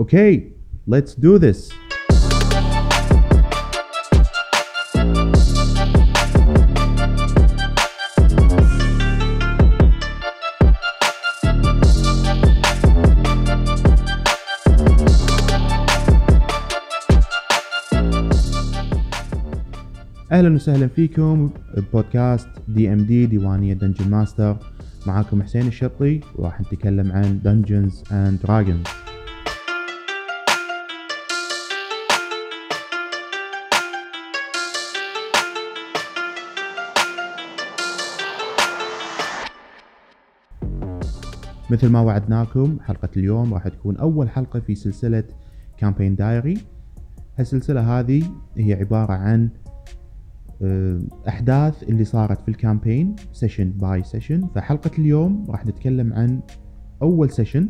Okay, let's do this. أهلا وسهلا فيكم ببودكاست DMD ديوانية Dungeon Master معاكم حسين الشطي وراح نتكلم عن Dungeons and Dragons مثل ما وعدناكم حلقة اليوم راح تكون أول حلقة في سلسلة campaign diary هالسلسلة هذه هي عبارة عن آه، أحداث اللي صارت في ال campaign session by session فحلقة اليوم راح نتكلم عن أول session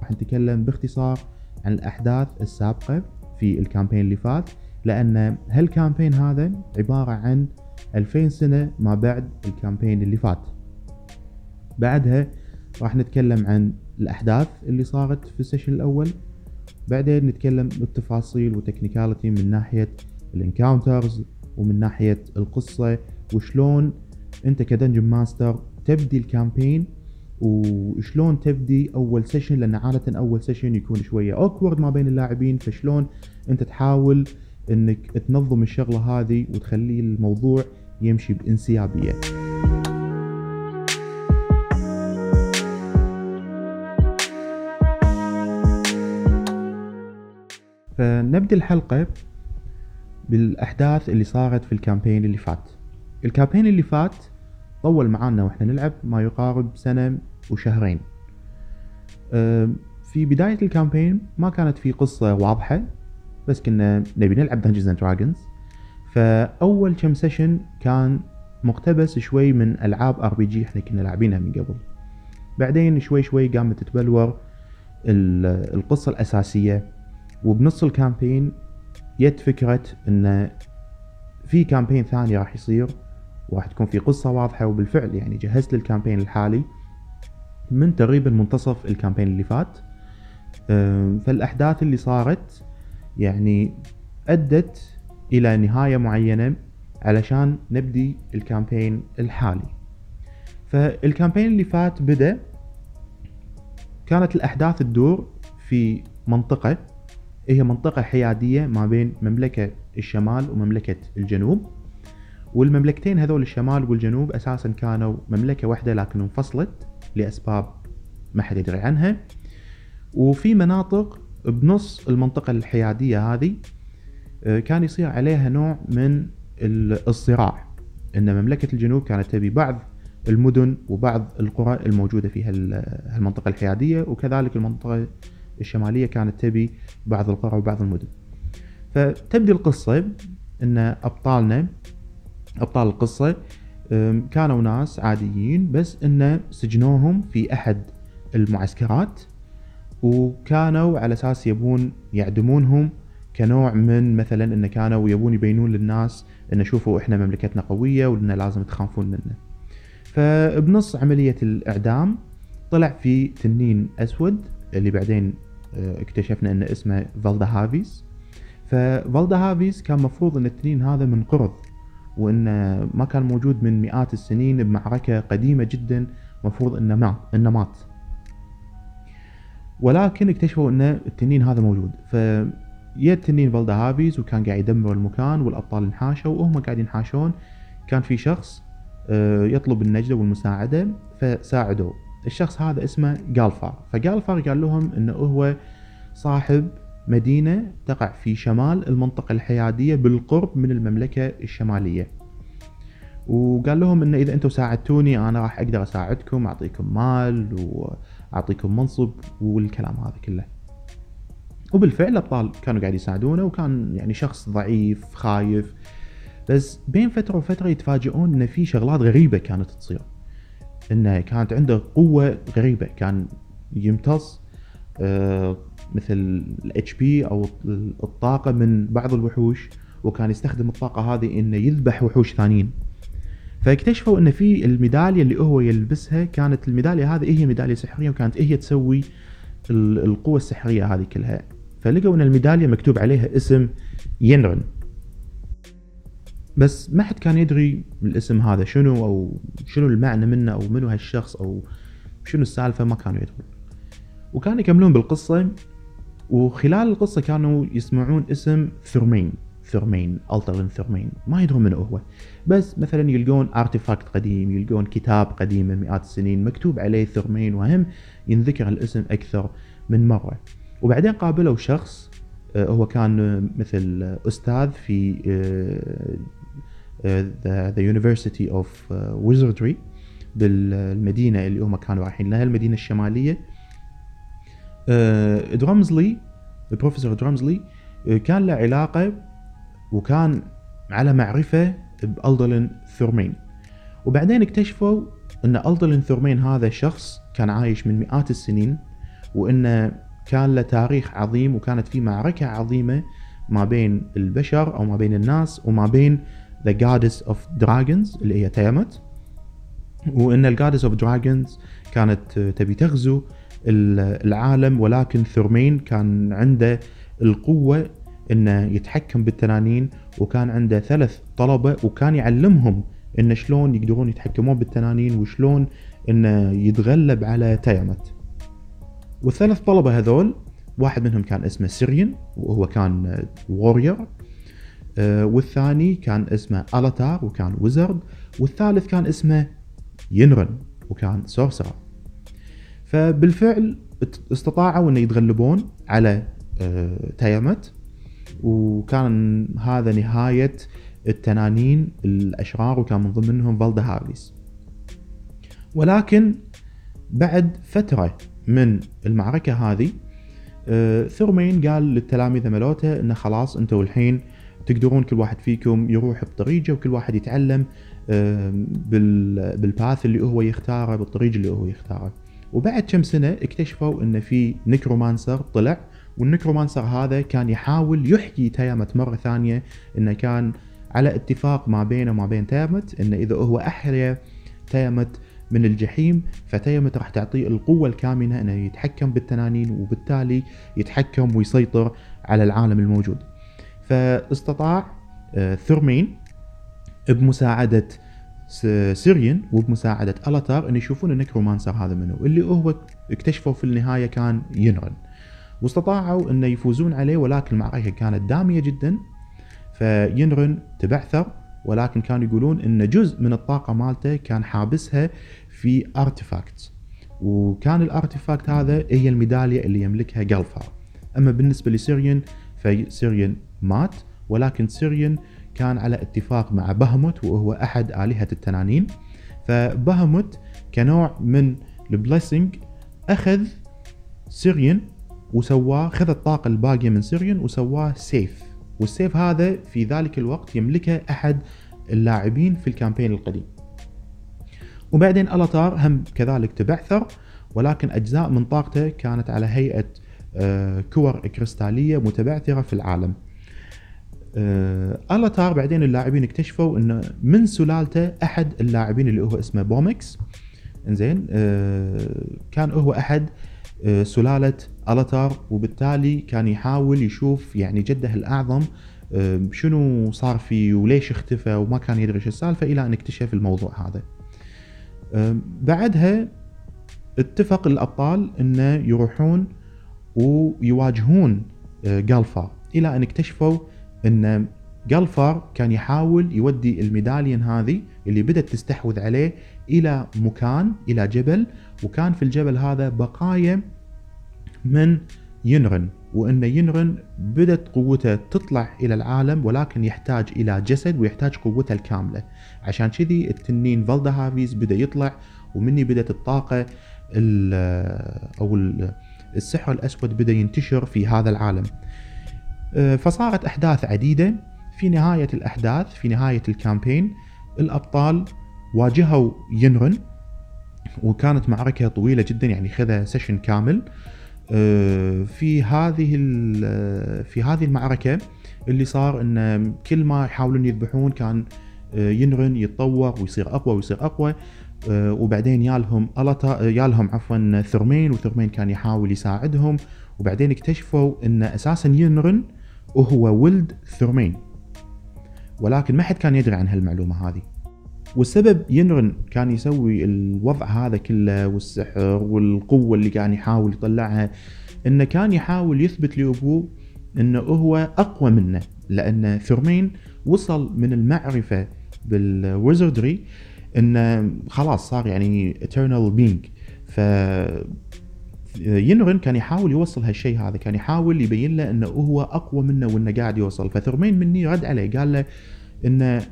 راح نتكلم باختصار عن الأحداث السابقة في ال campaign اللي فات لأن هال campaign هذا عبارة عن 2000 سنة ما بعد ال campaign اللي فات. بعدها راح نتكلم عن الأحداث اللي صارت في ال session الأول. بعدين نتكلم بالتفاصيل و technicality من ناحية ال encounters ومن ناحية القصة وشلون أنت ك Dungeon Master تبدي ال campaign وشلون تبدي أول session لأن عادة أول session يكون شوية awkward ما بين اللاعبين. فشلون أنت تحاول إنك تنظم الشغلة هذه وتخلي الموضوع يمشي بإنسيابية. فنبدأ الحلقة بالأحداث اللي صارت في ال campaign اللي فات. ال campaign اللي فات طول معانا وإحنا نلعب ما يقارب سنة وشهرين. في بداية ال campaign ما كانت في قصة واضحة بس كنا نبي نلعب Dungeons and Dragons فأول كم session كان مقتبس شوي من ألعاب RPG إحنا كنا لاعبينها من قبل. بعدين شوي شوي قامت تتبلور القصة الأساسية وبنص ال campaign جت فكرة انه في campaign ثاني راح يصير وراح تكون في قصة واضحة وبالفعل يعني جهزت لل campaign الحالي من تقريبا منتصف ال campaign اللي فات. فالأحداث اللي صارت يعني أدت إلى نهاية معينة علشان نبدي ال campaign الحالي. فالكامبين اللي فات بدأ كانت الأحداث تدور في منطقة هي منطقة حيادية ما بين مملكة الشمال ومملكة الجنوب. والمملكتين هذول الشمال والجنوب أساسا كانوا مملكة واحدة لكن انفصلت لأسباب ما حد يدري عنها. وفي مناطق بنص المنطقة الحيادية هذه آه، كان يصير عليها نوع من الصراع إن مملكة الجنوب كانت تبي بعض المدن وبعض القرى الموجودة في هالمنطقة الحيادية وكذلك المنطقة الشمالية كانت تبي بعض القرى وبعض المدن فتبدي القصة إن أبطالنا أبطال القصة كانوا ناس عاديين بس إن سجنوهم في أحد المعسكرات وكانوا على أساس يبون يعدمونهم كنوع من مثلا إن كانوا يبون يبينون للناس إن شوفوا إحنا مملكتنا قوية وان لازم تخافون منا. فبنص عملية الإعدام طلع في تنين أسود اللي بعدين اكتشفنا إن اسمه فالدا هافيس ففالدا هافيس كان مفروض إن التنين هذا منقرض وانه ما كان موجود من مئات السنين بمعركة قديمة جدا مفروض إنه مات إنه مات. ولكن اكتشفوا إن التنين هذا موجود. ف التنين فالدا هافيز وكان قاعد يدمر المكان والأبطال انحاشوا وهم قاعدين ينحاشون. كان في شخص آه، يطلب النجدة والمساعدة فساعدوه. الشخص هذا اسمه جالفار. فجالفار قال لهم إنه هو صاحب مدينة تقع في شمال المنطقة الحيادية بالقرب من المملكة الشمالية. وقال لهم إنه إذا أنتم ساعدتوني أنا راح أقدر أساعدكم أعطيكم مال وأعطيكم منصب والكلام هذا كله. وبالفعل الأبطال كانوا قاعد يساعدونه وكان يعني شخص ضعيف خايف. بس بين فترة وفترة يتفاجئون إن في شغلات غريبة كانت تصير. إنه كانت عنده قوة غريبة. كان يمتص آه، مثل الاتش بي أو الطاقة من بعض الوحوش وكان يستخدم الطاقة هذه إنه يذبح وحوش ثانيين. فاكتشفوا إن في الميدالية اللي هو يلبسها كانت الميدالية هذه هي ميدالية سحرية وكانت هي تسوي ال- القوة السحرية هذه كلها. فلقوا إن الميدالية مكتوب عليها اسم ينرن بس ما حد كان يدري الاسم هذا شنو أو شنو المعنى منه أو منو هالشخص أو شنو السالفة ما كانوا يدرون. وكانوا يكملون بالقصة وخلال القصة كانوا يسمعون اسم ثرمين ثرمين الترلين ثرمين ما يدرون من هو. بس مثلا يلقون ارتفاكت قديم يلقون كتاب قديم من مئات السنين مكتوب عليه ثرمين وهم ينذكر الاسم أكثر من مرة. وبعدين قابلوا شخص آه، هو كان آه، مثل آه، أستاذ في ذا University of Wizardry بالمدينة اللي هم كانوا رايحين لها المدينة الشمالية. آه، درامزلي البروفيسور درامزلي آه، كان له علاقة وكان على معرفة بألدلين ثورمين وبعدين اكتشفوا إن ألدلين ثورمين هذا شخص كان عايش من مئات السنين وانه كان له تاريخ عظيم وكانت في معركة عظيمة ما بين البشر أو ما بين الناس وما بين The Goddess of Dragons اللي هي تيامت وإن ال goddess of dragons كانت تبي تغزو ال- العالم ولكن ثرمين كان عنده القوة إنه يتحكم بالتنانين وكان عنده ثلاث طلبة وكان يعلمهم انه شلون يقدرون يتحكمون بالتنانين وشلون إنه يتغلب على تيامت والثلاث طلبة هذول واحد منهم كان اسمه سيريان وهو كان warrior والثاني كان اسمه الاتار وكان wizard والثالث كان اسمه ينرن وكان سورسرر فبالفعل استطاعوا ان يتغلبون على آه، تيامت وكان هذا نهاية التنانين الأشرار وكان من ضمنهم فالدا هارليس ولكن بعد فترة من المعركة هذه آه، ثورمين قال للتلاميذ ملوته إنه خلاص أنتوا الحين تقدرون كل واحد فيكم يروح بطريقة وكل واحد يتعلم بالباث اللي هو يختاره بالطريق اللي هو يختاره وبعد كم سنة اكتشفوا إن في نكرومانسر طلع والنكرومانسر هذا كان يحاول يحيي تيامت مرة ثانية إنه كان على اتفاق ما بينه وما بين تيامت إنه إذا هو احيا تيامت من الجحيم فتيامت راح تعطيه القوة الكامنة إنه يتحكم بالتنانين وبالتالي يتحكم ويسيطر على العالم الموجود. فاستطاع آه، ثرمين بمساعدة سيريان وبمساعدة ألاتار أن يشوفون ال necromancer هذا منه اللي هو اكتشفوا في النهاية كان ينرن. واستطاعوا أن يفوزون عليه ولكن المعركة كانت دامية جدا. فينرن تبعثر ولكن كانوا يقولون إن جزء من الطاقة مالته كان حابسها في artifact وكان ال artifact هذا هي الميدالية اللي يملكها جلفار أما بالنسبة لسيريان فسيريان مات ولكن سيريان كان على اتفاق مع بهموت وهو أحد آلهة التنانين. فبهموت كنوع من ال blessing أخذ سيريان وسواه خذ الطاقة الباقية من سيريان وسواه سيف. والسيف هذا في ذلك الوقت يملكه أحد اللاعبين في ال campaign القديم. وبعدين ألاتار هم كذلك تبعثر ولكن أجزاء من طاقته كانت على هيئة آه، كور كريستالية متبعثرة في العالم. آه، الاتار بعدين اللاعبين اكتشفوا إنه من سلالته أحد اللاعبين اللي هو اسمه بومكس إنزين آه، كان هو أحد آه، سلالة ألاتار وبالتالي كان يحاول يشوف يعني جده الأعظم آه، شنو صار فيه وليش اختفى وما كان يدري إيش السالفة إلى أن اكتشف الموضوع هذا. آه، بعدها اتفق الأبطال إنه يروحون ويواجهون آه، جالفار إلى أن اكتشفوا إن جالفار كان يحاول يودي الميداليون هذه اللي بدأت تستحوذ عليه إلى مكان إلى جبل وكان في الجبل هذا بقايا من ينرن وإن ينرن بدت قوته تطلع إلى العالم ولكن يحتاج إلى جسد ويحتاج قوته الكاملة. عشان كذي التنين فالدا هافيز بدأ يطلع ومني بدت الطاقة ال- أو ال- السحر الأسود بدأ ينتشر في هذا العالم. فصارت أحداث عديدة. في نهاية الأحداث في نهاية ال campaign الأبطال واجهوا ينرن وكانت معركة طويلة جدا يعني خذها session كامل. آه، في هذه ال- في هذه المعركة اللي صار إن كل ما يحاولون يذبحون كان آه، ينرن يتطور ويصير أقوى ويصير أقوى. آه، وبعدين يالهم ألتا يالهم عفوا ثرمين وثرمين كان يحاول يساعدهم. وبعدين اكتشفوا إن أساسا ينرن وهو ولد ثرمين. ولكن ما حد كان يدري عن هالمعلومة هذه. والسبب ينرن كان يسوي الوضع هذا كله والسحر والقوة اللي كان يحاول يطلعها إنه كان يحاول يثبت لأبوه انه هو أقوى منه لأن ثرمين وصل من المعرفة بالويزردري إنه خلاص صار يعني eternal being. ف ينرن كان يحاول يوصل هالشيء هذا كان يحاول يبين له إنه هو أقوى منه وإنه قاعد يوصل. فثرمين مني رد عليه قال له انه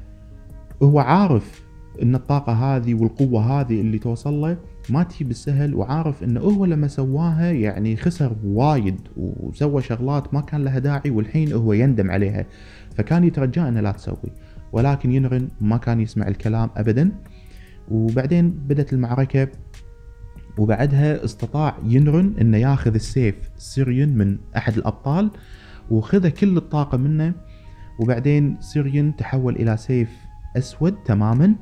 هو عارف إن الطاقة هذه والقوة هذه اللي توصل له ما تجي بالسهل وعارف انه هو لما سواها يعني خسر وايد وسوى شغلات ما كان لها داعي والحين هو يندم عليها. فكان يترجى إنه لا تسوي ولكن ينرن ما كان يسمع الكلام ابدا. وبعدين بدت المعركة وبعدها استطاع ينرن إنه ياخذ السيف سيريون من أحد الأبطال وخذ كل الطاقة منه. وبعدين سيريون تحول إلى سيف أسود تماما.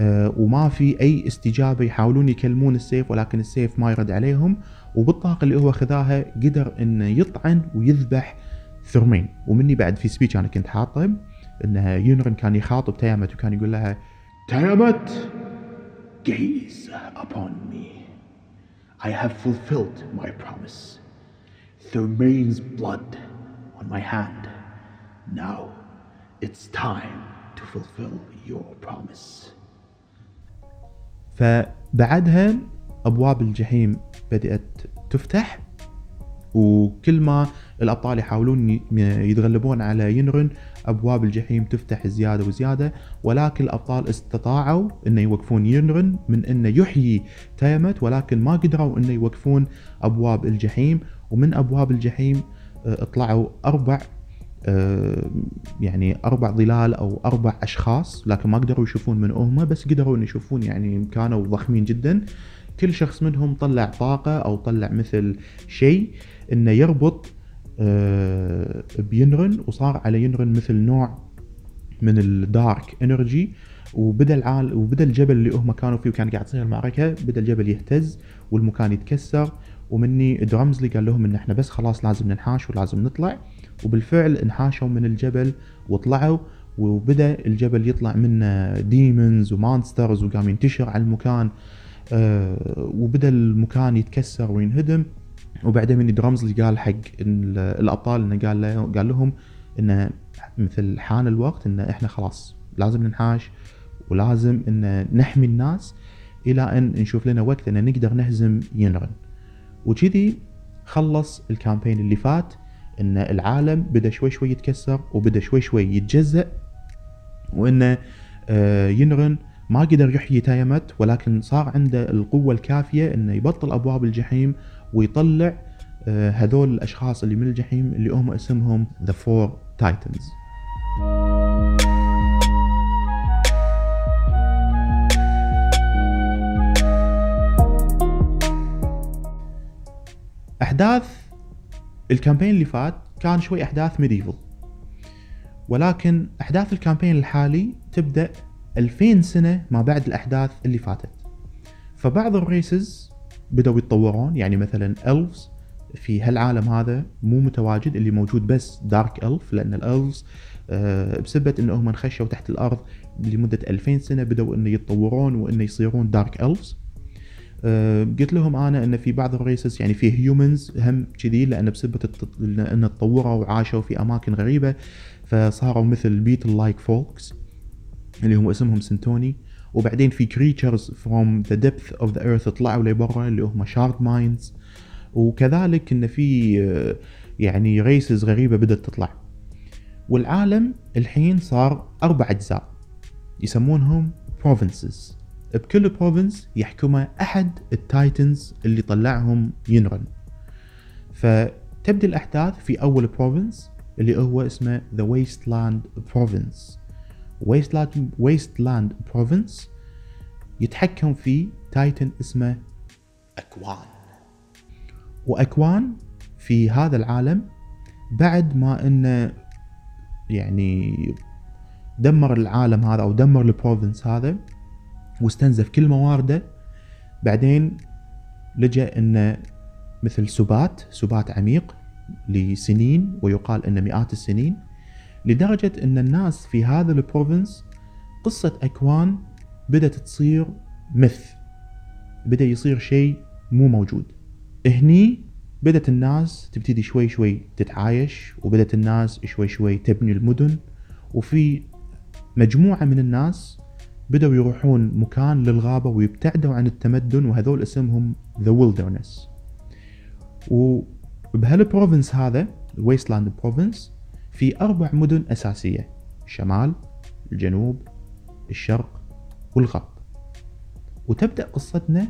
آه وما في أي استجابة يحاولون يكلمون السيف ولكن السيف ما يرد عليهم. وبالطاقة اللي هو خذاها قدر إنه يطعن ويذبح ثرمين. ومني بعد في سبيتش أنا كنت حاطه انها ينرن كان يخاطب تيامت وكان يقول لها تيامت gaze upon me. I have fulfilled my promise. There remains blood on my hand. Now it's time to fulfill your promise. فبعدها ابواب الجحيم بدات تفتح وكل ما الأبطال يحاولون يتغلبون على ينرن أبواب الجحيم تفتح زيادة وزيادة ولكن الأبطال استطاعوا انه يوقفون ينرن من انه يحيي تيمت ولكن ما قدروا انه يوقفون أبواب الجحيم. ومن أبواب الجحيم آه، طلعوا أربع آه، يعني أربع ظلال أو أربع أشخاص لكن ما قدروا يشوفون من هم بس قدروا إن يشوفون يعني كانوا ضخمين جدا. كل شخص منهم طلع طاقة أو طلع مثل شيء إنه يربط بينرن وصار على ينرن مثل نوع من الدارك انرجي وبدا العال وبدا الجبل اللي هم كانوا فيه وكان قاعد تصير المعركة بدا الجبل يهتز والمكان يتكسر ومني درامزلي قال لهم إن إحنا بس خلاص لازم ننحاش ولازم نطلع وبالفعل انحاشوا من الجبل وطلعوا وبدا الجبل يطلع منه demons و monsters وقام ينتشر على المكان آه وبدا المكان يتكسر وينهدم. وبعدين من درامزلي قال حق الأبطال إنه قال له قال لهم إنه مثل حان الوقت ان إحنا خلاص لازم ننحاش ولازم إن نحمي الناس إلى أن نشوف لنا وقت ان نقدر نهزم ينرن. وكذي خلص ال campaign اللي فات إن العالم بدأ شوي شوي يتكسر وبدأ شوي شوي يتجزأ وان آه، ينرن ما قدر يحيي تايمت ولكن صار عنده القوة الكافية إنه يبطل أبواب الجحيم ويطلع آه، هذول الأشخاص اللي من الجحيم اللي هم اسمهم the four titans أحداث ال campaign اللي فات كان شوي أحداث medieval ولكن أحداث ال campaign الحالي تبدأ 2000 سنة ما بعد الأحداث اللي فاتت. فبعض ال races بدأوا يتطورون يعني مثلا elves في هالعالم هذا مو متواجد اللي موجود بس dark elf لأن ال elves آه، بسبة انهم انخشوا تحت الأرض لمدة 2000 سنة بدأوا إنه يتطورون وإنه يصيرون dark elves آه، قلت لهم أنا ان في بعض ال races يعني في humans هم كذي لأن بسبة ان تطوروا وعاشوا في أماكن غريبة فصاروا مثل beetle-like folks اللي هم اسمهم سنتوني وبعدين في creatures from the depth of the earth طلعوا لبرا اللي هم shardminds وكذلك إن في آه، يعني races غريبة بدأت تطلع. والعالم الحين صار أربع أجزاء. يسمونهم provinces بكل province يحكمه أحد ال titans اللي طلعهم ينرن. فتبدي الأحداث في أول province اللي هو اسمه the Wasteland province Wasteland province يتحكم فيه titan اسمه أكوان. وأكوان في هذا العالم بعد ما إنه يعني دمر العالم هذا أو دمر ال province هذا واستنزف كل موارده بعدين لجأ إنه مثل سبات سبات عميق لسنين ويقال إنه مئات السنين. لدرجة إن الناس في هذا ال province قصة أكوان بدأت تصير مث بدأ يصير شيء مو موجود. هني بدأت الناس تبتدي شوي شوي تتعايش وبدأت الناس شوي شوي تبني المدن. وفي مجموعة من الناس بدأوا يروحون مكان للغابة ويبتعدوا عن التمدن وهذول اسمهم The Wilderness. وبهال province هذا ال Wasteland province في أربع مدن أساسية الشمال الجنوب الشرق والغرب. وتبدأ قصتنا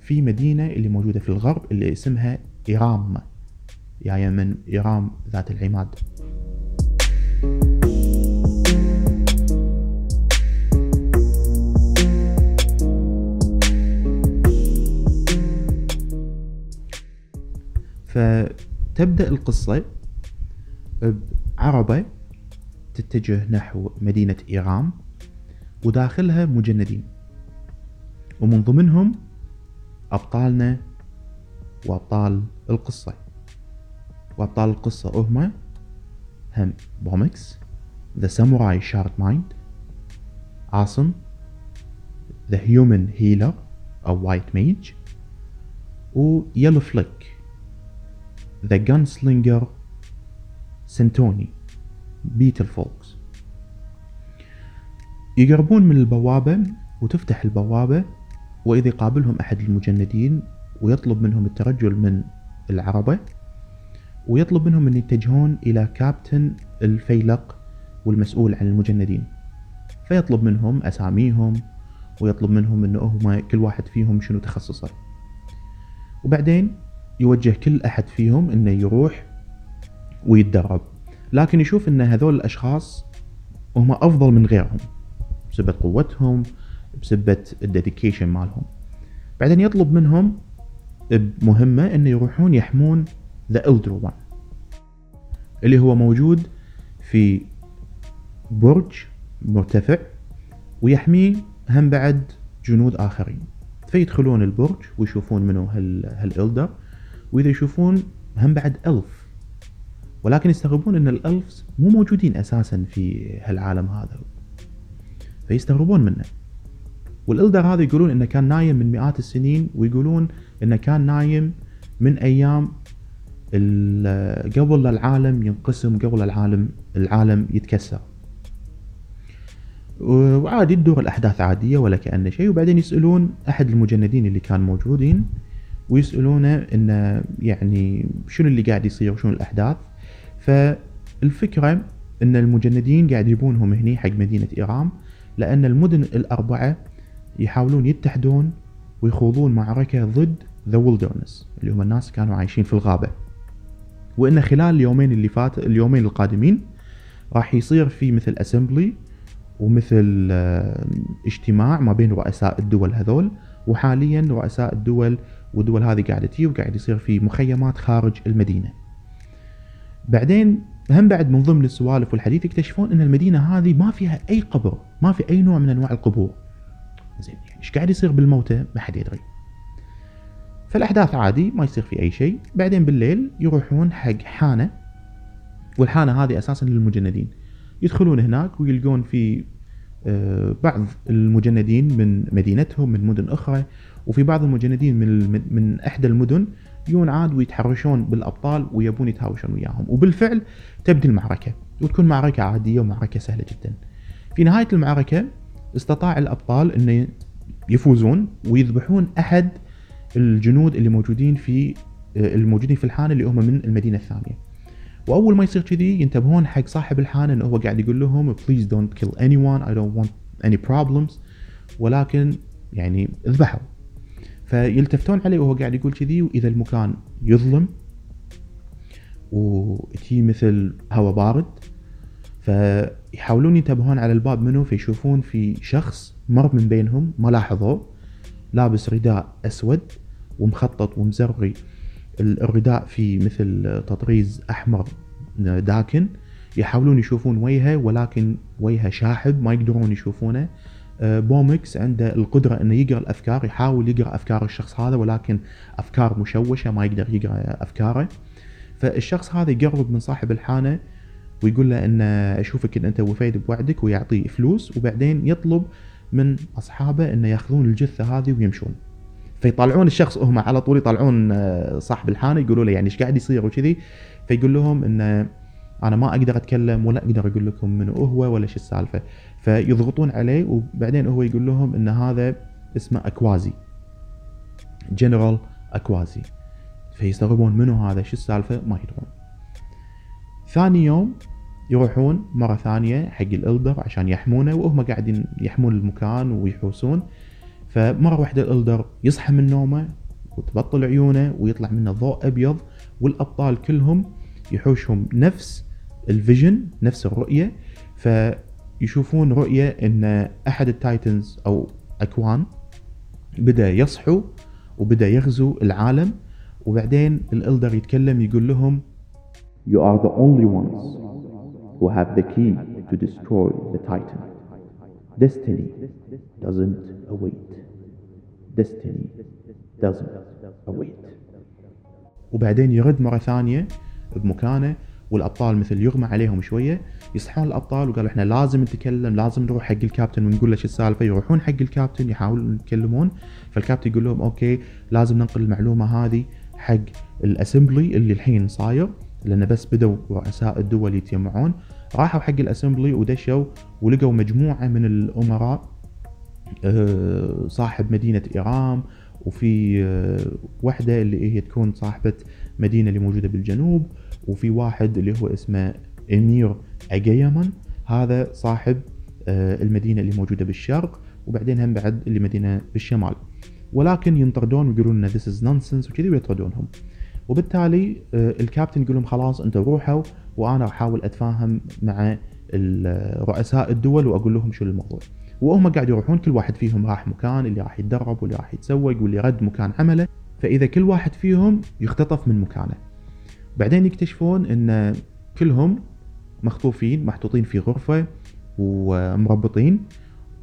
في مدينة اللي موجودة في الغرب اللي اسمها إيرام. يعني من إيرام ذات العماد. فتبدأ القصة بعربة تتجه نحو مدينة إيرام وداخلها مجندين. ومن ضمنهم أبطالنا وأبطال القصة. وأبطال القصة هم هم بومكس the samurai shardmind عاصم the human healer أو white mage ويلو فليك the gunslinger سنتوني beetle folks يقربون من البوابة وتفتح البوابة وإذا يقابلهم أحد المجندين ويطلب منهم الترجل من العربة ويطلب منهم أن يتجهون إلى كابتن الفيلق والمسؤول عن المجندين. فيطلب منهم أساميهم ويطلب منهم أنه هم كل واحد فيهم شنو تخصصه. وبعدين يوجه كل أحد فيهم أنه يروح ويتدرب. لكن يشوف أن هذول الأشخاص هم أفضل من غيرهم بسبب قوتهم بسبة ال dedication مالهم. بعدين يطلب منهم بمهمة إنه يروحون يحمون the Elder One اللي هو موجود في برج مرتفع ويحميه هم بعد جنود آخرين. فيدخلون البرج ويشوفون منو هال هالإلدر وإذا يشوفون هم بعد ألف ولكن يستغربون أن الألفز مو موجودين أساسا في هالعالم هذا. فيستغربون منه. والإلدر هذا يقولون إنه كان نايم من مئات السنين ويقولون إنه كان نايم من أيام قبل العالم ينقسم قبل العالم العالم يتكسر. وعادي تدور الأحداث عادية ولا كأنه شيء. وبعدين يسألون أحد المجندين اللي كان موجودين ويسألونه إنه يعني شنو اللي قاعد يصير وشنو الأحداث. فالفكرة إن المجندين قاعد يبونهم هني حق مدينة إيرام لأن المدن الأربعة يحاولون يتحدون ويخوضون معركة ضد ذا ويلدرنس اللي هم الناس كانوا عايشين في الغابة. وإن خلال اليومين اللي فات اليومين القادمين راح يصير في مثل اسمبلي ومثل آه، اجتماع ما بين رؤساء الدول هذول وحاليا رؤساء الدول والدول هذه قاعدة تجي وقاعد يصير في مخيمات خارج المدينة. بعدين هم بعد من ضمن السوالف والحديث يكتشفون إن المدينة هذه ما فيها أي قبر ما في أي نوع من أنواع القبور. زين يعني إيش قاعد يصير بالموتى؟ ما حد يدري. فالأحداث عادي ما يصير في أي شيء. بعدين بالليل يروحون حق حانة والحانة هذه أساسا للمجندين. يدخلون هناك ويلقون في آه، بعض المجندين من مدينتهم من مدن أخرى وفي بعض المجندين من من إحدى المدن يجون عاد ويتحرشون بالأبطال ويبون يتهاوشون وياهم وبالفعل تبدي المعركة وتكون معركة عادية ومعركة سهلة جدا. في نهاية المعركة استطاع الأبطال انه يفوزون ويذبحون أحد الجنود اللي موجودين في الموجودين في الحانة اللي هم من المدينة الثانية. وأول ما يصير كذي ينتبهون حق صاحب الحانة انه هو قاعد يقول لهم please don't kill anyone I don't want any problems ولكن يعني ذبحوا فيلتفتون عليه وهو قاعد يقول كذي وإذا المكان يظلم ويي مثل هواء بارد فيحاولون ينتبهون على الباب منه فيشوفون في شخص مر من بينهم ما لاحظوه لابس رداء أسود ومخطط ومزرغي الرداء في مثل تطريز أحمر داكن. يحاولون يشوفون وجهه ولكن وجهه شاحب ما يقدرون يشوفونه. بومكس عنده القدرة إنه يقرأ الأفكار يحاول يقرأ أفكار الشخص هذا ولكن أفكار مشوشة ما يقدر يقرأ أفكاره. فالشخص هذا يقرب من صاحب الحانة ويقول له ان أشوفك إن أنت وفيت بوعدك ويعطيه فلوس وبعدين يطلب من أصحابه إنه يأخذون الجثة هذه ويمشون. فيطلعون الشخص هم على طول يطلعون آه، صاحب الحانة يقولوا له يعني إيش قاعد يصير وكذي؟ فيقول لهم إنه أنا ما أقدر أتكلم ولا أقدر أقول لكم منو هو ولا شو السالفة. فيضغطون عليه وبعدين هو يقول لهم إن هذا اسمه أكوازي. جنرال أكوازي. فيستغربون منو هذا؟ شو السالفة؟ ما يدرون. ثاني يوم يروحون مرة ثانية حق ال Elder عشان يحمونه وهم قاعدين يحمون المكان ويحوسون. فمرة واحدة ال Elder يصحى من نومه وتبطل عيونه ويطلع منه ضوء أبيض والأبطال كلهم يحوشهم نفس ال vision نفس الرؤية فيشوفون رؤية إن أحد ال Titans أو أكوان بدأ يصحو وبدأ يغزو العالم وبعدين الإلدر يتكلم يقول لهم You are the only ones who have the key to destroy the Titan. Destiny doesn't await. Destiny doesn't await. وبعدين يرد مرة ثانية بمكانه والأبطال مثل يغمى عليهم شوية يصحون الأبطال وقالوا إحنا لازم نتكلم لازم نروح حق الكابتن ونقول له شو السالفة يروحون حق الكابتن يحاولون يتكلمون فالكابتن يقول لهم أوكي لازم ننقل المعلومة هذه حق الأسمبلي اللي الحين صاير لأن بس بدوا رؤساء الدول يتجمعون. راحوا حق الأسمبلي ودشوا ولقوا مجموعة من الأمراء آه، صاحب مدينة إيرام وفي آه، وحدة اللي هي تكون صاحبة مدينة اللي موجودة بالجنوب وفي واحد اللي هو اسمه إمير اجيمن هذا صاحب آه، المدينة اللي موجودة بالشرق وبعدين هم بعد اللي مدينة بالشمال. ولكن ينطردون ويقولون إن this is nonsense وكذي ويطردونهم. وبالتالي آه، الكابتن يقول لهم خلاص أنتم روحوا وأنا أحاول أتفاهم مع رؤساء الدول وأقول لهم شو الموضوع. وهم قاعد يروحون كل واحد فيهم راح مكان اللي راح يتدرب واللي راح يتسوق واللي رد مكان عمله. فإذا كل واحد فيهم يختطف من مكانه. بعدين يكتشفون إن كلهم مخطوفين محطوطين في غرفة ومربطين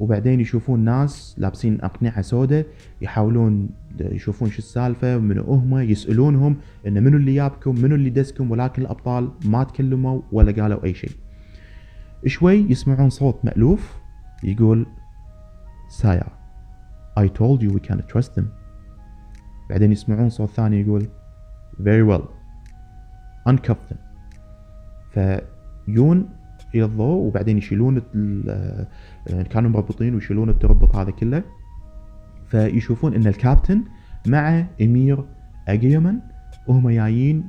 وبعدين يشوفون ناس لابسين أقنعة سوداء يحاولون يشوفون شو السالفة منو هم يسألونهم إن منو اللي جابكم منو اللي دسكم ولكن الأبطال ما تكلموا ولا قالوا أي شيء. شوي يسمعون صوت مألوف يقول سايا I told you we can't trust them. بعدين يسمعون صوت ثاني يقول very well. Uncuff them. فيون إلى الضوء وبعدين يشيلون آه، كانوا مربطين ويشيلون التربط هذا كله. فيشوفون إن الكابتن مع إمير اجيمن وهم جايين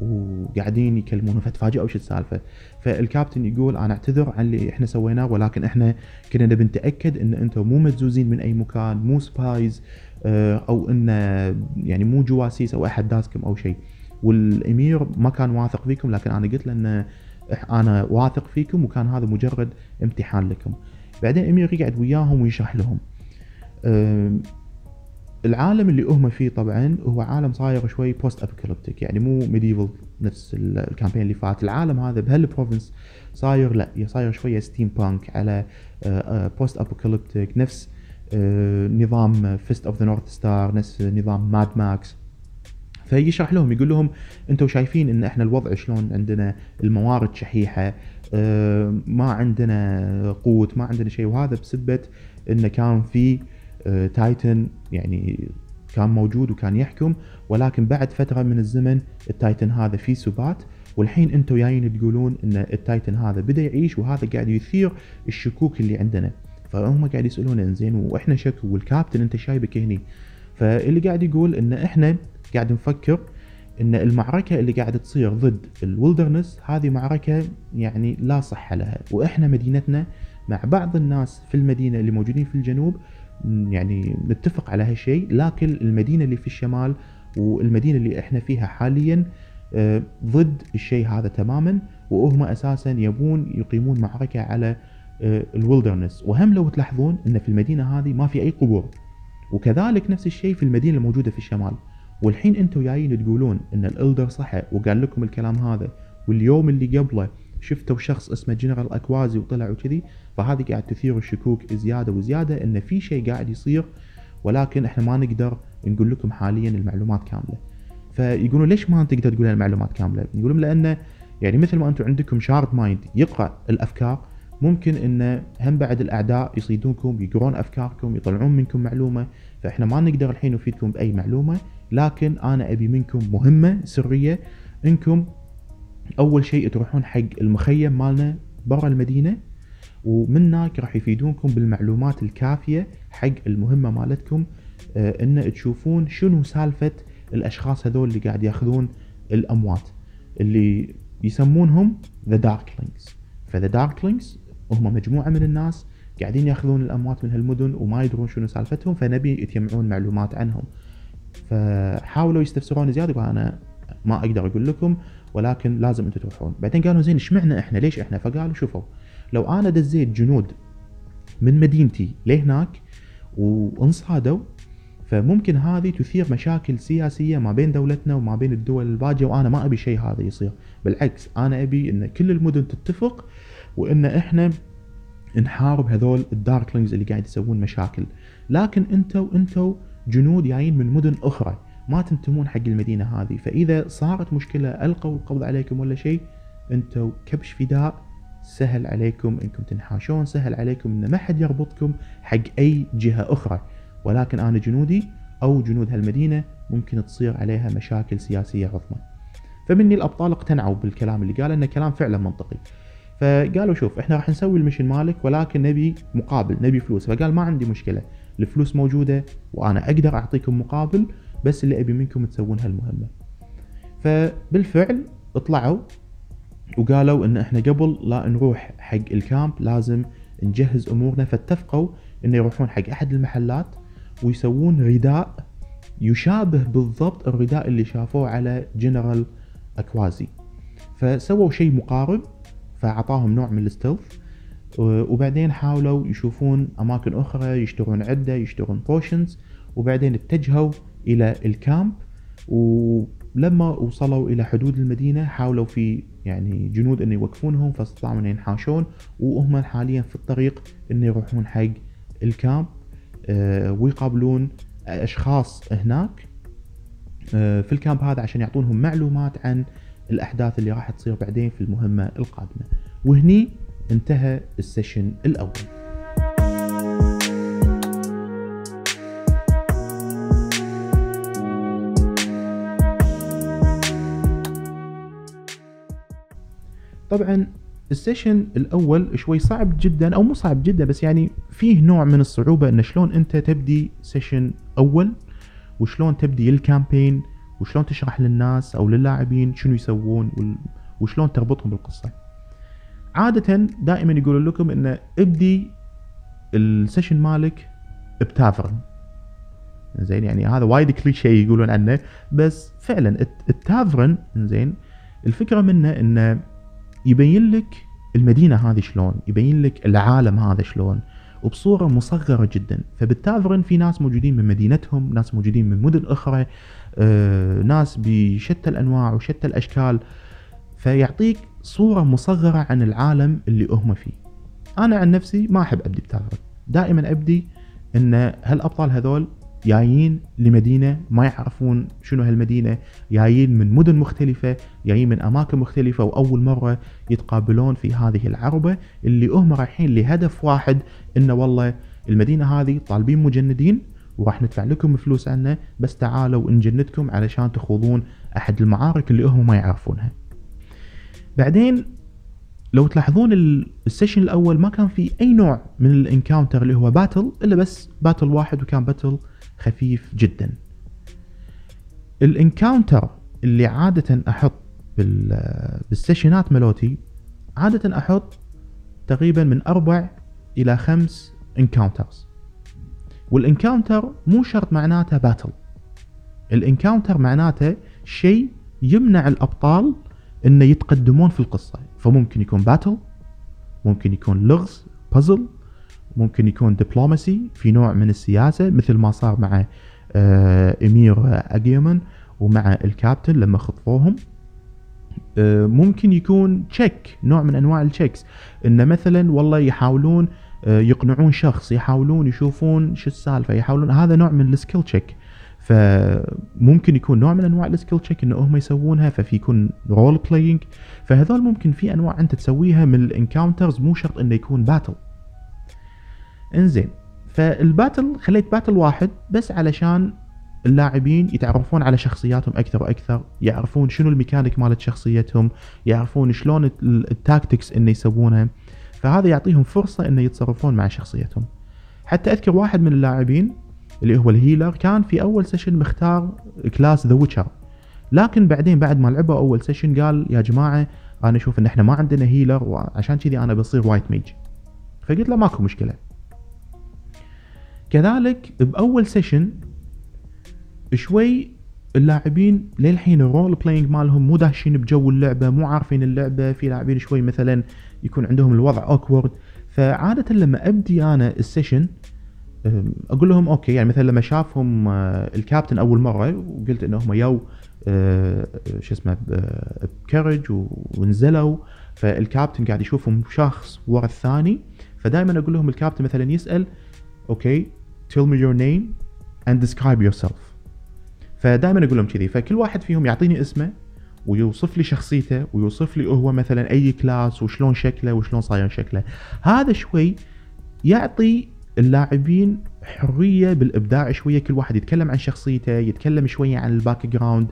وقاعدين يكلمونه فتفاجئوا وش السالفة. فالكابتن يقول أنا أعتذر عن اللي إحنا سويناه ولكن إحنا كنا نبي نتأكد إن أنتم مو مدسوسين من أي مكان مو spies آه، أو إن يعني مو جواسيس أو أحد داسكم أو شيء والامير ما كان واثق فيكم لكن أنا قلت له إنه أنا واثق فيكم وكان هذا مجرد امتحان لكم. بعدين امير يقعد وياهم ويشرح لهم. العالم اللي هم فيه طبعا هو عالم صاير شوي post apocalyptic يعني مو medieval نفس ال campaign اللي فات. العالم هذا بهال province صاير لا صاير شوية steampunk على post apocalyptic نفس آه، نظام Fist of the North Star نفس نظام Mad Max فيشرح لهم يقول لهم أنتم شايفين إن إحنا الوضع شلون؟ عندنا الموارد شحيحة آه، ما عندنا قوت ما عندنا شيء. وهذا بسبه انه كان في آه، Titan يعني كان موجود وكان يحكم ولكن بعد فترة من الزمن التايتن هذا في سبات والحين أنتم جايين تقولون إن التايتن هذا بدأ يعيش وهذا قاعد يثير الشكوك اللي عندنا. فهم قاعد يسالون إنزين وإحنا شكو والكابتن أنت شايبك هني؟ فاللي قاعد يقول إن إحنا قاعد نفكر إن المعركة اللي قاعدة تصير ضد الولدرنس هذه معركة يعني لا صحه لها. وإحنا مدينتنا مع بعض الناس في المدينة اللي موجودين في الجنوب يعني نتفق على هالشيء لكن المدينة اللي في الشمال والمدينة اللي إحنا فيها حاليا آه، ضد الشيء هذا تماما وهم أساسا يبون يقيمون معركة على آه، الولدرنس وهم لو تلاحظون إن في المدينة هذه ما في أي قبور. وكذلك نفس الشيء في المدينة الموجودة في الشمال. والحين أنتم جايين تقولون إن الإلدر صحى وقال لكم الكلام هذا واليوم اللي قبله شفتوا شخص اسمه جنرال أكوازي وطلع وكذي فهذه قاعد تثير الشكوك زيادة وزيادة إن في شيء قاعد يصير ولكن إحنا ما نقدر نقول لكم حاليا المعلومات كاملة. فيقولون ليش ما تقدر تقول المعلومات كاملة؟ يقولون لأنه يعني مثل ما أنتم عندكم شارد مايند يقرأ الأفكار ممكن إن هم بعد الأعداء يصيدونكم يقرون أفكاركم يطلعون منكم معلومة فإحنا ما نقدر الحين نفيدكم بأي معلومة لكن أنا أبي منكم مهمة سرية إنكم أول شيء تروحون حق المخيم مالنا برا المدينة ومن هناك راح يفيدونكم بالمعلومات الكافية حق المهمة مالتكم آه إن تشوفون شنو سالفة الأشخاص هذول اللي قاعد يأخذون الأموات اللي يسمونهم the Darklings ف the Darklings هم مجموعة من الناس قاعدين يأخذون الأموات من هالمدن وما يدرون شنو سالفتهم فنبي يتجمعون معلومات عنهم. فحاولوا يستفسرون زيادة وأنا ما أقدر أقول لكم ولكن لازم أنتم تروحون بعدين قالوا زين اشمعنا إحنا؟ ليش إحنا؟ فقالوا شوفوا لو أنا دزيت جنود من مدينتي لهناك وانصادوا فممكن هذه تثير مشاكل سياسية ما بين دولتنا وما بين الدول الباجية وأنا ما أبي شيء هذا يصير. بالعكس أنا أبي أن كل المدن تتفق وأن إحنا نحارب هذول الداركلينجز اللي قاعد يسوون مشاكل. لكن انتو انتو جنود جايين من مدن أخرى. ما تنتمون حق المدينة هذه. فإذا صارت مشكلة ألقوا القبض عليكم ولا شيء. انتو كبش فداء. سهل عليكم إنكم تنحاشون. سهل عليكم إن ما حد يربطكم حق أي جهة أخرى. ولكن أنا جنودي أو جنود هالمدينة ممكن تصير عليها مشاكل سياسية عظمى. فمني الأبطال اقتنعوا بالكلام اللي قاله انه كلام فعلا منطقي. فقالوا شوف إحنا راح نسوي المشن مالك ولكن نبي مقابل نبي فلوس. فقال ما عندي مشكلة. الفلوس موجودة وأنا أقدر أعطيكم مقابل بس اللي أبي منكم تسوون هالمهمة. فبالفعل طلعوا وقالوا إن إحنا قبل لا نروح حق ال camp لازم نجهز أمورنا. فاتفقوا انه يروحون حق أحد المحلات ويسوون رداء يشابه بالضبط الرداء اللي شافوه على جنرال أكوازي. فسووا شيء مقارب فأعطاهم نوع من ال stealth. وبعدين حاولوا يشوفون أماكن أخرى يشترون عدة يشترون potions وبعدين اتجهوا إلى ال camp. ولما وصلوا إلى حدود المدينة حاولوا في يعني جنود إنه يوقفونهم فاستطاعوا ان ينحاشون. وهم حاليا في الطريق إنه يروحون حق ال camp آه، ويقابلون أشخاص هناك. آه، في ال camp هذا عشان يعطونهم معلومات عن الأحداث اللي راح تصير بعدين في المهمة القادمة. وهني انتهى ال session الأول. طبعا ال session الأول شوي صعب جدا أو مو صعب جدا بس يعني فيه نوع من الصعوبة انه شلون أنت تبدي session أول وشلون تبدي ال campaign وشلون تشرح للناس أو للاعبين شنو يسوون وشلون تربطهم بالقصة. عادة دائما يقولون لكم انه ابدي ال session مالك ب tavern زين يعني هذا وايد كليشيه يقولون عنه بس فعلا ال tavern زين الفكرة منه انه يبين لك المدينة هذه شلون يبين لك العالم هذا شلون وبصورة مصغرة جدا. فبالتافرن في ناس موجودين من مدينتهم ناس موجودين من مدن أخرى آه، ناس بشتى الأنواع وشتى الأشكال. فيعطيك صورة مصغرة عن العالم اللي هم فيه. أنا عن نفسي ما أحب أبدي بتافرن دائما أبدي أن هالأبطال هذول جايين لمدينة ما يعرفون شنو هالمدينة جايين من مدن مختلفة جايين من أماكن مختلفة وأول مرة يتقابلون في هذه العربة اللي هم رايحين لهدف واحد إنه والله المدينة هذه طالبين مجندين وراح ندفع لكم فلوس عنه بس تعالوا نجندكم علشان تخوضون أحد المعارك اللي هم ما يعرفونها. بعدين لو تلاحظون ال session الأول ما كان في أي نوع من ال encounter اللي هو battle إلا بس battle واحد وكان battle خفيف جدا. ال encounter اللي عادة أحط بال sessionات ملوتي عادة أحط تقريبا من أربع إلى خمس encounters. وال encounter مو شرط معناته battle. ال encounter معناته شيء يمنع الأبطال انه يتقدمون في القصة. فممكن يكون battle ممكن يكون لغز بازل ممكن يكون دبلوماسي في نوع من السياسة مثل ما صار مع آه، أمير اجيومن ومع الكابتن لما خطفوهم. آه، ممكن يكون check نوع من أنواع ال checks انه مثلا والله يحاولون آه، يقنعون شخص يحاولون يشوفون شو السالفة يحاولون هذا نوع من ال skill check فممكن يكون نوع من أنواع ال skill check إنه هم يسوونها ففي يكون role playing فهذول ممكن في أنواع أنت تسويها من ال encounters مو شرط إنه يكون battle إنزين فال battle خليت battle واحد بس علشان اللاعبين يتعرفون على شخصياتهم أكثر وأكثر يعرفون شنو الميكانيك مالت شخصيتهم يعرفون شلون ال tactics إنه يسوونها. فهذا يعطيهم فرصة إنه يتصرفون مع شخصيتهم. حتى أذكر واحد من اللاعبين اللي هو ال healer كان في أول session مختار class the witcher لكن بعدين بعد ما لعبوا أول session قال يا جماعة أنا أشوف إن إحنا ما عندنا healer وعشان كذي أنا بصير white mage فقلت له ماكو مشكلة. كذلك بأول session شوي اللاعبين للحين ال role playing مالهم مو داشين بجو اللعبة مو عارفين اللعبة. في لاعبين شوي مثلا يكون عندهم الوضع awkward فعادة لما أبدي أنا ال session أقول لهم okay يعني مثلا لما شافهم آه، الكابتن أول مرة وقلت انهم يو آه، شو اسمه بكرج ونزلوا فالكابتن قاعد يشوفهم شخص ورا الثاني فدائما أقول لهم الكابتن مثلا يسأل okay tell me your name and describe yourself. فدائما أقول لهم كذي فكل واحد فيهم يعطيني اسمه ويوصف لي شخصيته ويوصف لي هو مثلا أي class وشلون شكله وشلون صاير شكله. هذا شوي يعطي اللاعبين حرية بالإبداع شوية كل واحد يتكلم عن شخصيته يتكلم شوية عن ال background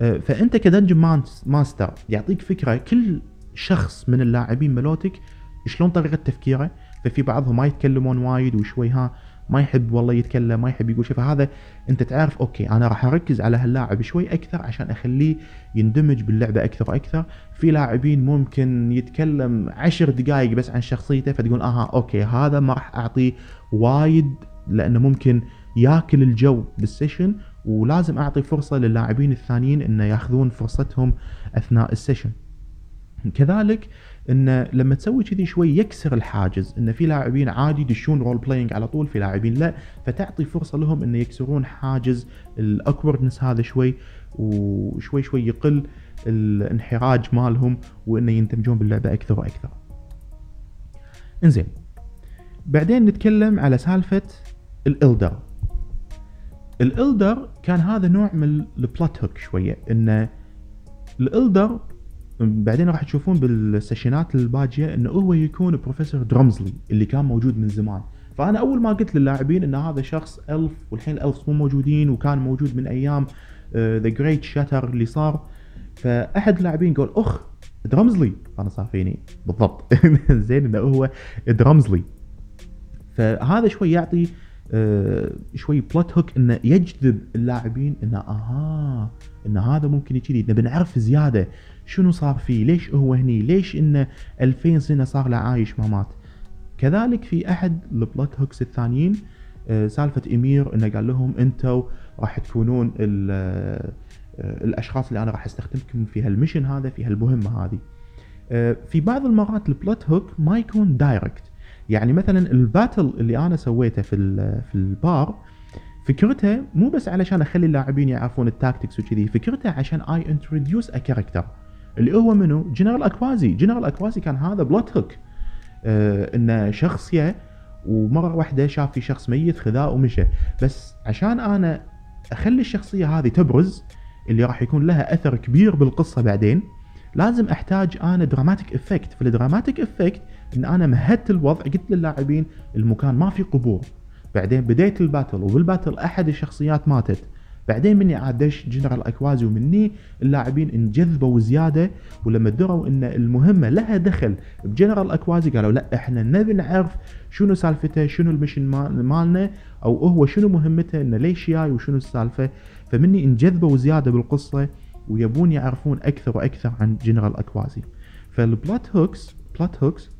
آه، فأنت ك dungeon master يعطيك فكرة كل شخص من اللاعبين ملوتك شلون طريقة تفكيره؟ ففي بعضهم ما يتكلمون وايد وشوي ها ما يحب والله يتكلم ما يحب يقول شيء. فهذا أنت تعرف okay أنا راح أركز على هاللاعب شوي أكثر عشان أخليه يندمج باللعبة أكثر وأكثر. في لاعبين ممكن يتكلم عشر دقائق بس عن شخصيته فتقول آها okay هذا ما راح اعطيه وايد لأنه ممكن ياكل الجو بال session ولازم أعطي فرصة للاعبين الثانيين إنه ياخذون فرصتهم أثناء ال session. كذلك انه لما تسوي كذي شوي يكسر الحاجز إن في لاعبين عادي يدشون role playing على طول في لاعبين لا فتعطي فرصة لهم انه يكسرون حاجز ال awkwardness هذا شوي وشوي شوي يقل الانحراج مالهم وانه يندمجون باللعبة أكثر وأكثر. إنزين بعدين نتكلم على سالفة ال elder. ال elder كان هذا نوع من ال plot hook شوية انه ال elder بعدين راح تشوفون بال sessionات الباجية إنه هو يكون بروفيسور درمزلي اللي كان موجود من زمان. فأنا أول ما قلت للاعبين إن هذا شخص elf والحين ال elf مو موجودين وكان موجود من أيام the great shatter اللي صار. فأحد اللاعبين قال أخ درمزلي. أنا صار فيني بالضبط. زين إنه هو درمزلي. فهذا شوي يعطي آه شوي plot hook إنه يجذب اللاعبين إنه أها إن هذا ممكن كذي نبي نعرف زيادة شنو صار فيه؟ ليش هو هني؟ ليش انه 2000 سنة صار له عايش ما مات؟ كذلك في أحد ال plot hooks الثانيين آه، سالفة امير إنه قال لهم أنتم راح تكونون آه، الأشخاص اللي أنا راح أستخدمكم في هال mission هذا في هالمهمة هذه. آه، في بعض المرات ال plot hook ما يكون direct يعني مثلا ال battle اللي أنا سويته في في البار فكرتها مو بس علشان أخلي اللاعبين يعرفون ال tactics وكذي فكرتها عشان I introduce a character اللي هو منو؟ جنرال أكوازي، جنرال أكوازي كان هذا plot hook. آه إنه شخصية ومرة واحدة شاف في شخص ميت خذاه ومشى، بس عشان أنا أخلي الشخصية هذه تبرز اللي راح يكون لها أثر كبير بالقصة بعدين لازم أحتاج أنا dramatic effect، فال dramatic effect إن أنا مهدت الوضع قلت للاعبين المكان ما في قبور. بعدين بديت ال battle وبال battle أحد الشخصيات ماتت. بعدين مني عاد دش جنرال أكوازي ومني اللاعبين انجذبوا زيادة ولما دروا إن المهمة لها دخل بجنرال أكوازي قالوا لا إحنا نبي نعرف شنو سالفته شنو ال mission مالنا أو هو شنو مهمته انه ليش جاي وشنو السالفة. فمني انجذبوا زيادة بالقصة ويبون يعرفون أكثر وأكثر عن جنرال أكوازي. فال plot hooks plot hooks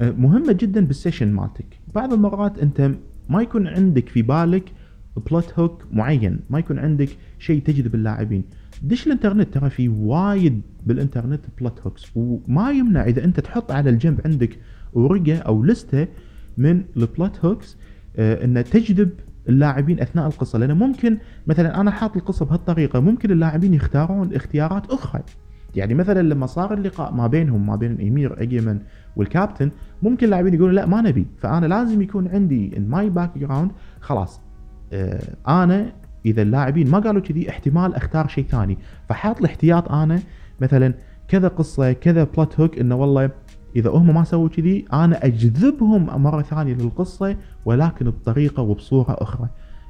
مهمة جدا بال session مالتك. بعض المرات أنت ما يكون عندك في بالك plot hook معين. ما يكون عندك شيء تجذب اللاعبين. دش الإنترنت. ترى في وايد بالإنترنت plot hook س وما يمنع إذا أنت تحط على الجنب عندك ورقة أو لستة من ال plot hooks آه تجذب اللاعبين أثناء القصة. لأن ممكن مثلا أنا حاط القصة بهالطريقة. ممكن اللاعبين يختارون اختيارات أخرى. يعني مثلا لما صار اللقاء ما بينهم ما بين الأمير اجيمن والكابتن ممكن اللاعبين يقولون لا ما نبي. فأنا لازم يكون عندي in my background خلاص آنا إذا اللاعبين ما قالوا كذي احتمال أختار شيء ثاني. فحاط الاحتياط آنا مثلا كذا قصة كذا plot hook إنه والله إذا هم ما سووا كذي آنا أجذبهم مرة ثانية للقصة ولكن بطريقة وبصورة أخرى.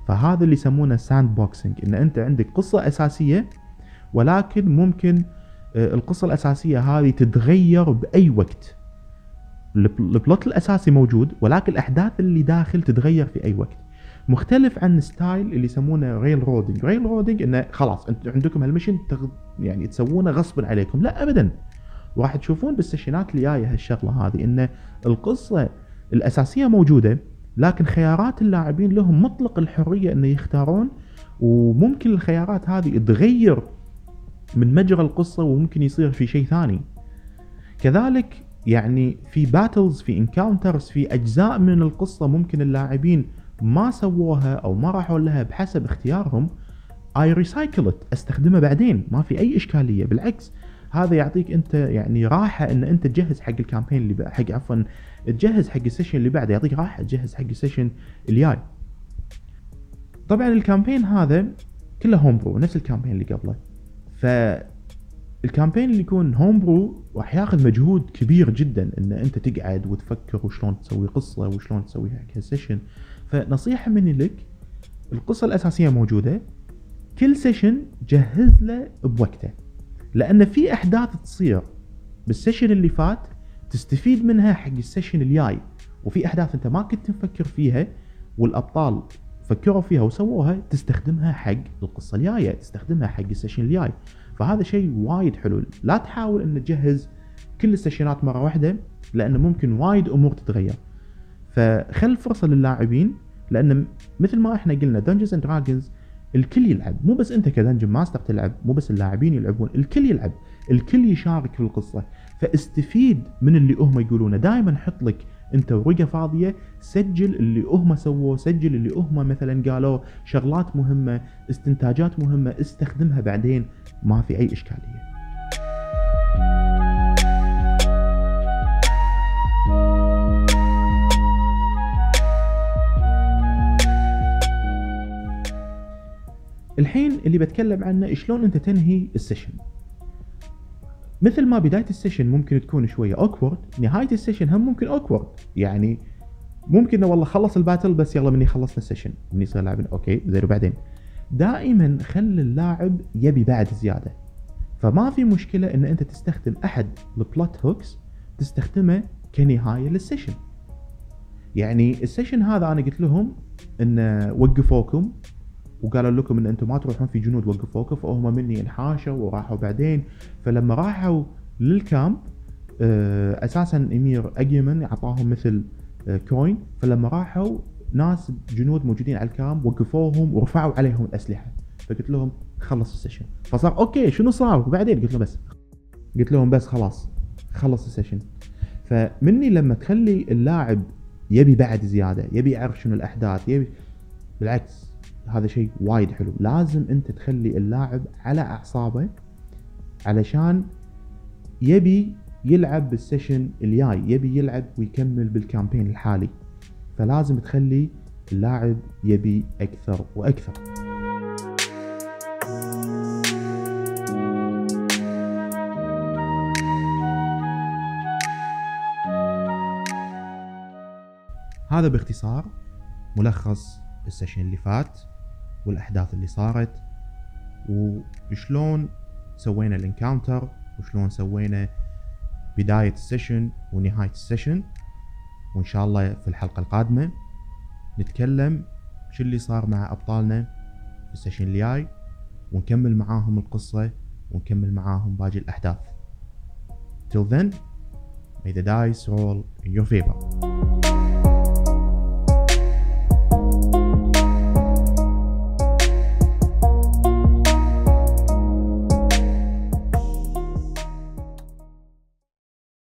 فهذا اللي يسمونه sandboxing إن أنت عندك قصة أساسية ولكن ممكن آه، القصة الأساسية هذه تتغير بأي وقت. ال plot الأساسي موجود ولكن الأحداث اللي داخل تتغير في أي وقت. مختلف عن style اللي يسمونه railroading railroading إنه خلاص أنتم عندكم هال mission يعني تسوونه غصبا عليكم. لا ابدا. وراح تشوفون بال session ات اللي جاية هالشغلة هذه إن القصة الأساسية موجودة لكن خيارات اللاعبين لهم مطلق الحرية إنه يختارون وممكن الخيارات هذه تغير من مجرى القصة وممكن يصير في شيء ثاني. كذلك يعني في battles في encounters في أجزاء من القصة ممكن اللاعبين ما سووها أو ما راحوا لها بحسب اختيارهم اي recycle أستخدمه بعدين ما في أي إشكالية. بالعكس هذا يعطيك أنت يعني راحة إن أنت تجهز حق ال campaign اللي حق عفوا تجهز حق ال session اللي بعده يعطيك راحة تجهز حق ال session الجاي. طبعا ال campaign هذا كله homebrew نفس ال campaign اللي قبله. ف ال campaign اللي يكون homebrew راح ياخذ مجهود كبير جدا إن أنت تقعد وتفكر وشلون تسوي قصة وشلون تسويها ك session فنصيحة مني لك القصة الأساسية موجودة. كل session جهز له بوقته لأن في أحداث تصير بال session اللي فات تستفيد منها حق ال session الجاي وفي أحداث أنت ما كنت مفكر فيها والأبطال فكروا فيها وسووها تستخدمها حق القصة الجاية تستخدمها حق ال session الجاي. فهذا شيء وايد حلو. لا تحاول ان تجهز كل ال session ات مرة واحدة لأنه ممكن وايد أمور تتغير. فخل فرصه للاعبين لأن مثل ما إحنا قلنا Dungeons and Dragons الكل يلعب مو بس أنت ك dungeon master تلعب مو بس اللاعبين يلعبون الكل يلعب الكل يشارك في القصة. فاستفيد من اللي هم يقولونه دائما حط لك أنت ورقة فاضية سجل اللي هم سووه سجل اللي هم مثلا قالوا شغلات مهمة استنتاجات مهمة استخدمها بعدين ما في أي إشكالية. الحين اللي بتكلم عنه شلون انت تنهي ال session. مثل ما بداية ال session ممكن تكون شوية awkward نهاية ال session هم ممكن awkward يعني ممكن والله خلص ال battle بس يلا مني خلصنا ال session. مني يصير لاعب okay زين وبعدين؟ دائما خلي اللاعب يبي بعد زيادة. فما في مشكلة إن أنت تستخدم أحد ال plot hooks تستخدمه كنهاية لل session. يعني ال session هذا أنا قلت لهم إن وقفوكم وقالوا لكم إن أنتم ما تروحون في جنود وقفوكم فهم مني انحاشوا وراحوا بعدين. فلما راحوا لل camp آه، أساسا أمير أجيمن أعطاهم مثل coin. آه، فلما راحوا ناس جنود موجودين على ال camp وقفوهم ورفعوا عليهم الأسلحة. فقلت لهم خلص ال session. فصار okay شنو صار؟ وبعدين قلت له بس قلت لهم بس خلاص خلص ال session. فمني لما تخلي اللاعب يبي بعد زيادة يبي يعرف شنو الأحداث يبي بالعكس هذا شيء وايد حلو. لازم انت تخلي اللاعب على أعصابه علشان يبي يلعب بال session الجاي يبي يلعب ويكمل بال campaign الحالي. فلازم تخلي اللاعب يبي أكثر وأكثر. هذا باختصار ملخص ال session اللي فات. والأحداث اللي صارت وشلون سوينا ال encounter وشلون سوينا بداية ال session ونهاية ال session وإن شاء الله في الحلقة القادمة نتكلم شو اللي صار مع أبطالنا في ال session اللي جاي ونكمل معاهم القصة ونكمل معاهم باقي الأحداث Till then, may the dice roll in your favor.